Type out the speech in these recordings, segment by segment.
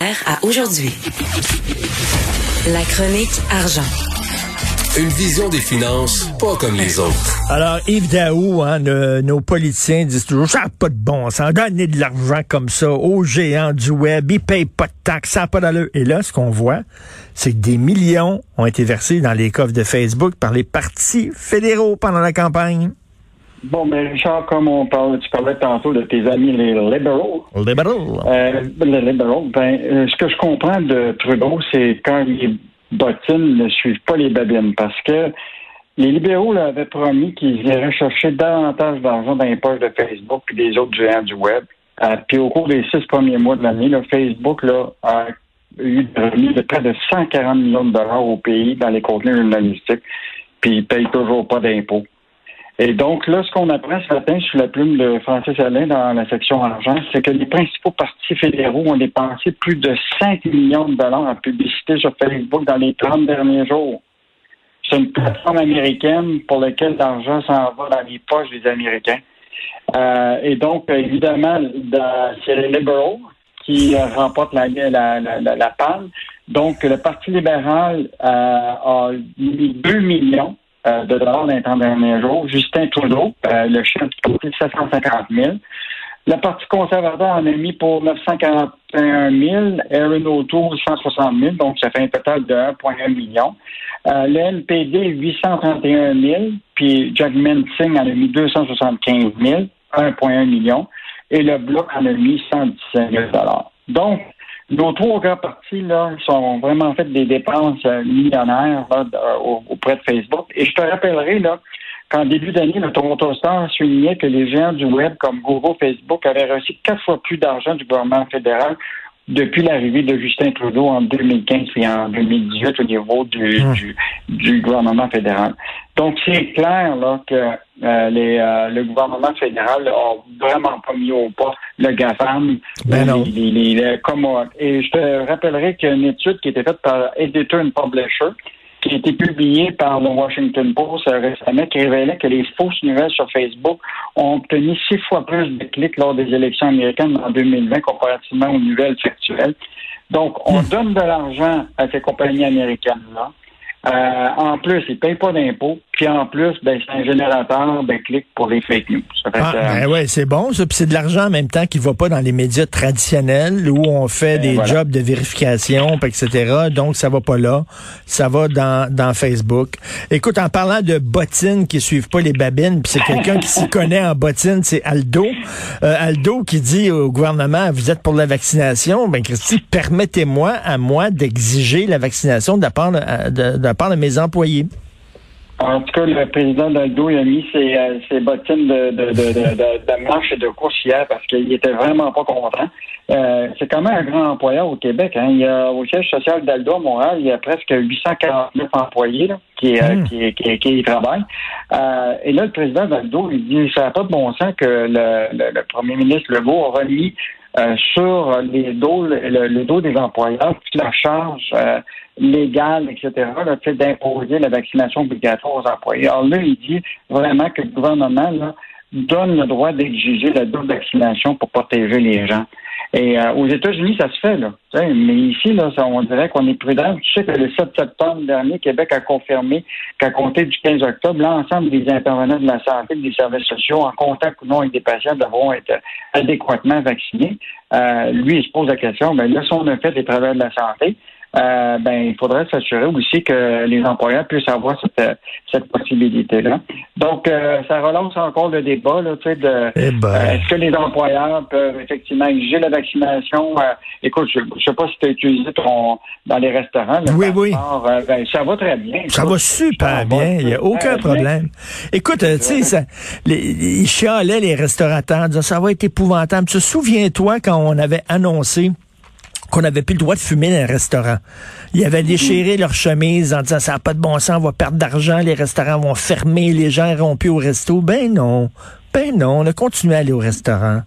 à aujourd'hui. La chronique argent. Une vision des finances pas comme les autres. Alors, Yves Daou, hein, nos politiciens disent toujours, ça n'a pas de bon sens, donner de l'argent comme ça aux géants du web, ils payent pas de taxes, ça n'a pas d'allure. Et là, ce qu'on voit, c'est que des millions ont été versés dans les coffres de Facebook par les partis fédéraux pendant la campagne. Bon, mais Richard, comme on parle, tu parlais tantôt de tes amis les libéraux. Libéraux. Euh, les libéraux. Ben, euh, ce que je comprends de Trudeau, c'est quand il bottines ne suivent pas les babines parce que les libéraux là, avaient promis qu'ils iraient chercher davantage d'argent dans les poches de Facebook et des autres géants du web. Euh, puis au cours des six premiers mois de l'année, Facebook là, a eu des de près de 140 millions de dollars au pays dans les contenus journalistiques, puis ils ne payent toujours pas d'impôts. Et donc, là, ce qu'on apprend ce matin sous la plume de Francis Alain dans la section argent, c'est que les principaux partis fédéraux ont dépensé plus de 5 millions de dollars en publicité sur Facebook dans les 30 derniers jours. C'est une plateforme américaine pour laquelle l'argent s'en va dans les poches des Américains. Euh, et donc, évidemment, c'est les libéraux qui remportent la, la, la, la, panne. Donc, le Parti libéral euh, a mis 2 millions euh, de dollars dans les 30 derniers jours. Justin Trudeau, euh, le chef du parti, 750 000. Le Parti conservateur en a mis pour 941 000, Aaron O'Toole 160 000, donc ça fait un total de 1,1 million. Euh, le NPD 831 000, puis Jack Singh en a mis 275 000, 1,1 million, et le Bloc en a mis 117 000 Donc, nos trois grands partis là, sont vraiment fait des dépenses euh, millionnaires auprès de Facebook. Et je te rappellerai là, qu'en début d'année, le Toronto Star soulignait que les géants du web comme Google, Facebook avaient reçu quatre fois plus d'argent du gouvernement fédéral depuis l'arrivée de Justin Trudeau en 2015 et en 2018 au niveau du, hum. du, du, gouvernement fédéral. Donc, c'est clair là, que euh, les, euh, le gouvernement fédéral a vraiment pas mis au pas le GAFAM. Ben non. Les, les, comme, et je te rappellerai qu'il y a une étude qui a été faite par Editor and Publisher qui a été publié par le Washington Post récemment, qui révélait que les fausses nouvelles sur Facebook ont obtenu six fois plus de clics lors des élections américaines en 2020 comparativement aux nouvelles factuelles. Donc, on hmm. donne de l'argent à ces compagnies américaines-là. Euh, en plus, ils ne payent pas d'impôts. Puis en plus, ben, c'est un générateur de clics pour les fake news. ah, ben ouais, c'est bon, ça. Puis c'est de l'argent en même temps qui ne va pas dans les médias traditionnels où on fait ben, des jobs de vérification, etc. Donc, ça va pas là. Ça va dans, dans Facebook. Écoute, en parlant de bottines qui suivent pas les babines, puis c'est quelqu'un qui s'y connaît en bottines, c'est Aldo. Euh, Aldo qui dit au gouvernement, vous êtes pour la vaccination. Ben, Christy, permettez-moi à moi d'exiger la vaccination de la part de la part de mes employés. En tout cas, le président d'Aldo a mis ses, euh, bottines de, de, de, marche et de course hier parce qu'il était vraiment pas content. Euh, c'est quand même un grand employeur au Québec. Hein. Il y a, au siège social d'Aldo à Montréal, il y a presque 849 employés là, qui, euh, hmm. qui, qui, qui, y travaillent. et là, le président d'Aldo, il dit ça n'a pas de bon sens que le, le, premier ministre Legault a remis sur les dos, le, dos des employeurs toute la charge légal, etc., d'imposer la vaccination obligatoire aux employés. Alors là, il dit vraiment que le gouvernement là, donne le droit d'exiger la double vaccination pour protéger les gens. Et euh, aux États-Unis, ça se fait, là. Mais ici, là, on dirait qu'on est prudent. Tu sais que le 7 septembre dernier, Québec a confirmé qu'à compter du 15 octobre, l'ensemble des intervenants de la santé, des services sociaux, en contact ou non avec des patients, devront être adéquatement vaccinés. Euh, lui, il se pose la question, mais là, si on a fait des travailleurs de la santé, euh, ben, il faudrait s'assurer aussi que les employeurs puissent avoir cette, cette possibilité-là. Donc, euh, ça relance encore le débat, là, tu sais, de eh ben. euh, est-ce que les employeurs peuvent effectivement exiger la vaccination? écoute, je ne sais pas si tu as utilisé ton dans les restaurants. oui, oui. ben, ça va très bien. Ça va super bien. Il n'y a aucun problème. Écoute, tu sais, ça, les, ils chialaient les restaurateurs, disaient, ça va être épouvantable. Tu te souviens-toi quand on avait annoncé qu'on n'avait plus le droit de fumer dans un restaurant. Ils avaient déchiré leur chemise en disant ça n'a pas de bon sens, on va perdre d'argent, les restaurants vont fermer, les gens iront plus au resto. Ben non, ben non, on a continué à aller au restaurant.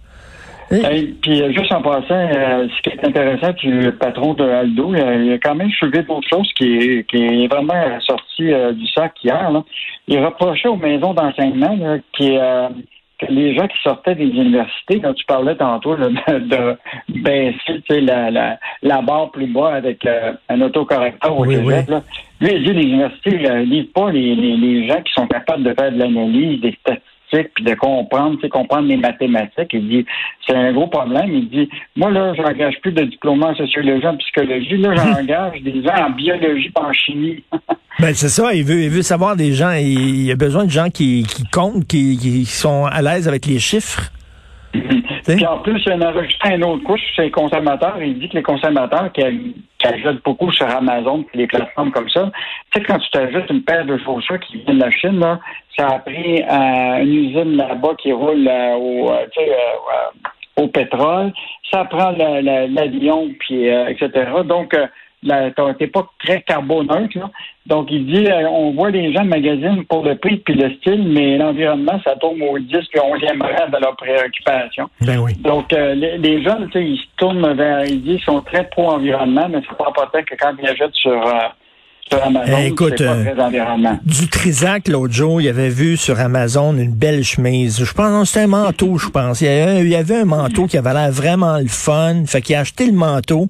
puis euh, juste en passant, euh, ce qui est intéressant du patron de Aldo, il a quand même soulevé d'autres choses qui est, qui est vraiment sorti euh, du sac hier. Là. Il reprochait aux maisons d'enseignement qui les gens qui sortaient des universités, quand tu parlais tantôt de, de, baisser la, la, la, barre plus bas avec euh, un autocorrecteur au oui, oui. Là, lui, il dit les universités ne lisent pas les, les, les, gens qui sont capables de faire de l'analyse, des statistiques puis de comprendre, tu sais, comprendre les mathématiques. Il dit, c'est un gros problème. Il dit, moi, là, j'engage plus de diplômes en sociologie, en psychologie. Là, j'engage des gens en biologie et en chimie. ben, c'est ça. Il veut, il veut savoir des gens. Il, a besoin de gens qui, qui comptent, qui, qui sont à l'aise avec les chiffres. Puis en plus, il a rajouté une autre couche sur les consommateurs. Il dit que les consommateurs qui, ajoutent beaucoup sur Amazon et les plateformes comme ça, tu sais, quand tu t'ajoutes une paire de chaussures qui vient de la Chine, ça a pris euh, une usine là-bas qui roule euh, au, euh, au pétrole. Ça prend l'avion, puis etc. Donc, t'es pas très carboneutre. Là. Donc, il dit, euh, on voit les gens magasinent pour le prix puis le style, mais l'environnement, ça tombe au 10 puis 11e rang de leur préoccupation. Ben oui. Donc, euh, les, les, jeunes, ils se tournent vers, ils disent, ils sont très pro-environnement, mais c'est pas important que quand ils achètent sur... Euh, eh, écoute, euh, du Trisac, l'autre jour, il avait vu sur Amazon une belle chemise. Je pense que c'était un manteau, je pense. Il y, avait, un manteau qui avait l'air vraiment le fun. Fait qu'il a acheté le manteau.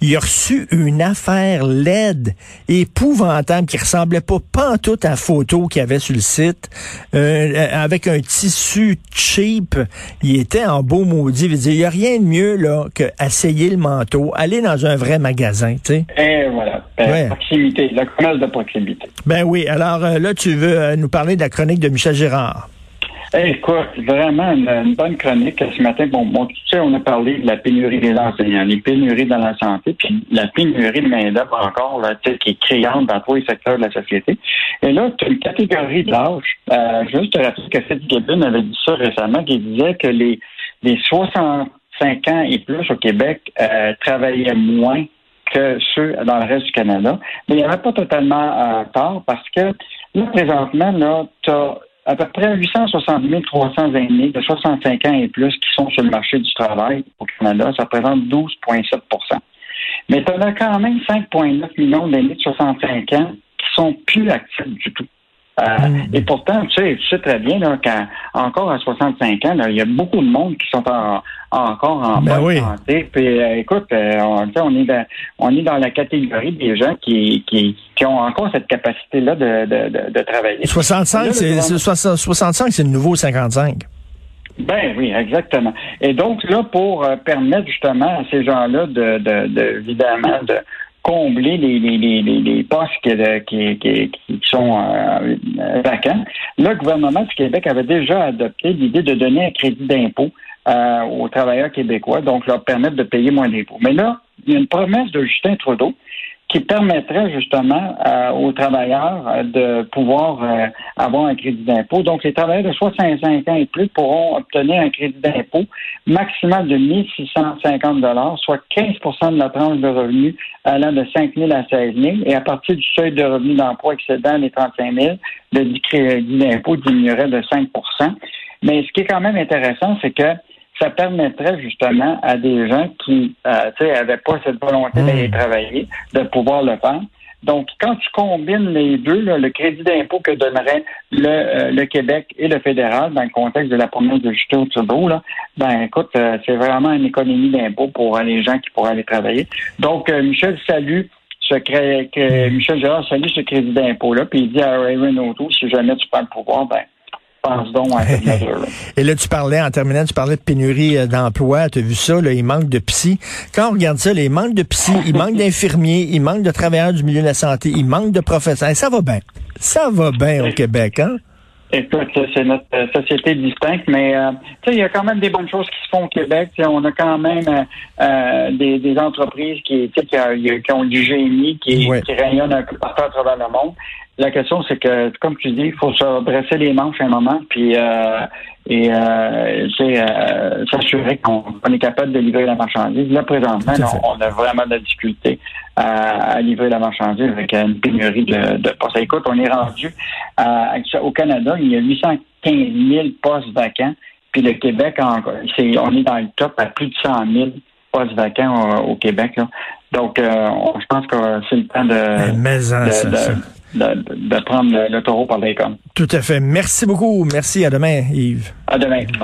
Il a reçu une affaire laide, épouvantable, qui ressemblait pas pantoute à la photo qu'il y avait sur le site. Euh, avec un tissu cheap. Il était en beau maudit. Il n'y a rien de mieux là que essayer le manteau, aller dans un vrai magasin, tu sais. Et voilà. Euh, proximité la commerce de proximité. Ben oui. Alors euh, là, tu veux euh, nous parler de la chronique de Michel Gérard. Eh, écoute, vraiment une, bonne chronique ce matin. Bon, bon, tu sais, on a parlé de la pénurie des enseignants, les pénuries dans la santé, puis la pénurie de main-d'œuvre encore, là, qui est criante dans tous les secteurs de la société. Et là, tu as une catégorie d'âge. Euh, juste te rappeler que Fitzgibbon avait dit ça récemment, qui disait que les, les 65 ans et plus au Québec euh, travaillaient moins que ceux dans le reste du Canada. Mais il n'y avait pas totalement euh, tort parce que là, présentement, là, tu as à peu près 860 300 aînés de 65 ans et plus qui sont sur le marché du travail au Canada. Ça représente 12,7% Mais tu as quand même 5,9 millions d'aînés de 65 ans qui sont plus actifs du tout. Euh, mm. Et pourtant, tu sais, tu sais très bien là, qu'encore à 65 ans, il y a beaucoup de monde qui sont encore en ben bonne santé. Puis, euh, écoute, euh, on, on, est dans, on est dans la catégorie des gens qui, qui, qui ont encore cette capacité-là de, de, de, travailler. 65, c'est 65, c'est le nouveau 55. Ben oui, exactement. Et donc là, pour permettre justement à ces gens-là de, de, de évidemment de combler les, les, les, les postes qui, qui, qui, sont euh, vacants. Le gouvernement du Québec avait déjà adopté l'idée de donner un crédit d'impôt euh, aux travailleurs québécois, donc leur permettre de payer moins d'impôts. Mais là, il y a une promesse de Justin Trudeau qui permettrait justement euh, aux travailleurs euh, de pouvoir euh, avoir un crédit d'impôt. Donc, les travailleurs de 65 ans et plus pourront obtenir un crédit d'impôt maximal de 1 650 soit 15% de la tranche de revenus allant de 5 000 à 16 000. Et à partir du seuil de revenus d'emploi excédant les 35 000, le crédit d'impôt diminuerait de 5% Mais ce qui est quand même intéressant, c'est que ça permettrait justement à des gens qui n'avaient euh, pas cette volonté d'aller hmm. travailler de pouvoir le faire. Donc, quand tu combines les deux, le crédit d'impôt que donnerait le, euh, le, Québec et le fédéral dans le contexte de la promesse de Justin Trudeau, là, ben écoute, euh, c'est vraiment une économie d'impôt pour les gens qui pourraient aller travailler. Donc, Michel salue ce que Michel Gérard salue ce crédit d'impôt-là, puis il dit à Raymond Auto, si jamais tu prends le pouvoir, ben Et là, tu parlais, en terminant, tu parlais de pénurie euh, d'emploi. Tu as vu ça, là, il manque de psy. Quand on regarde ça, il manque de psy, il manque d'infirmiers, il manque de travailleurs du milieu de la santé, il manque de professeurs. Ça va bien. Ça va bien au Québec, hein? Écoute, c'est notre euh, société distincte, mais euh, il y a quand même des bonnes choses qui se font au Québec. on a quand même des, entreprises qui, qui, ont du génie, qui, qui rayonnent un peu partout à travers le monde. La question, c'est que, comme tu dis, il faut se dresser les manches un moment, puis euh, et euh, euh, s'assurer qu'on est capable de livrer la marchandise. Là, présentement, on, a vraiment de la difficulté à, livrer la marchandise avec une pénurie de, de postes. Écoute, on est rendu au Canada, il y a 815 000 postes vacants, puis le Québec, on est dans le top à plus de 100 000 postes vacants au, Québec. Donc, je pense que c'est le temps de, mais, de, prendre le, taureau par les cornes. Tout à fait. Merci beaucoup. Merci. À demain, Yves. À demain. Bye.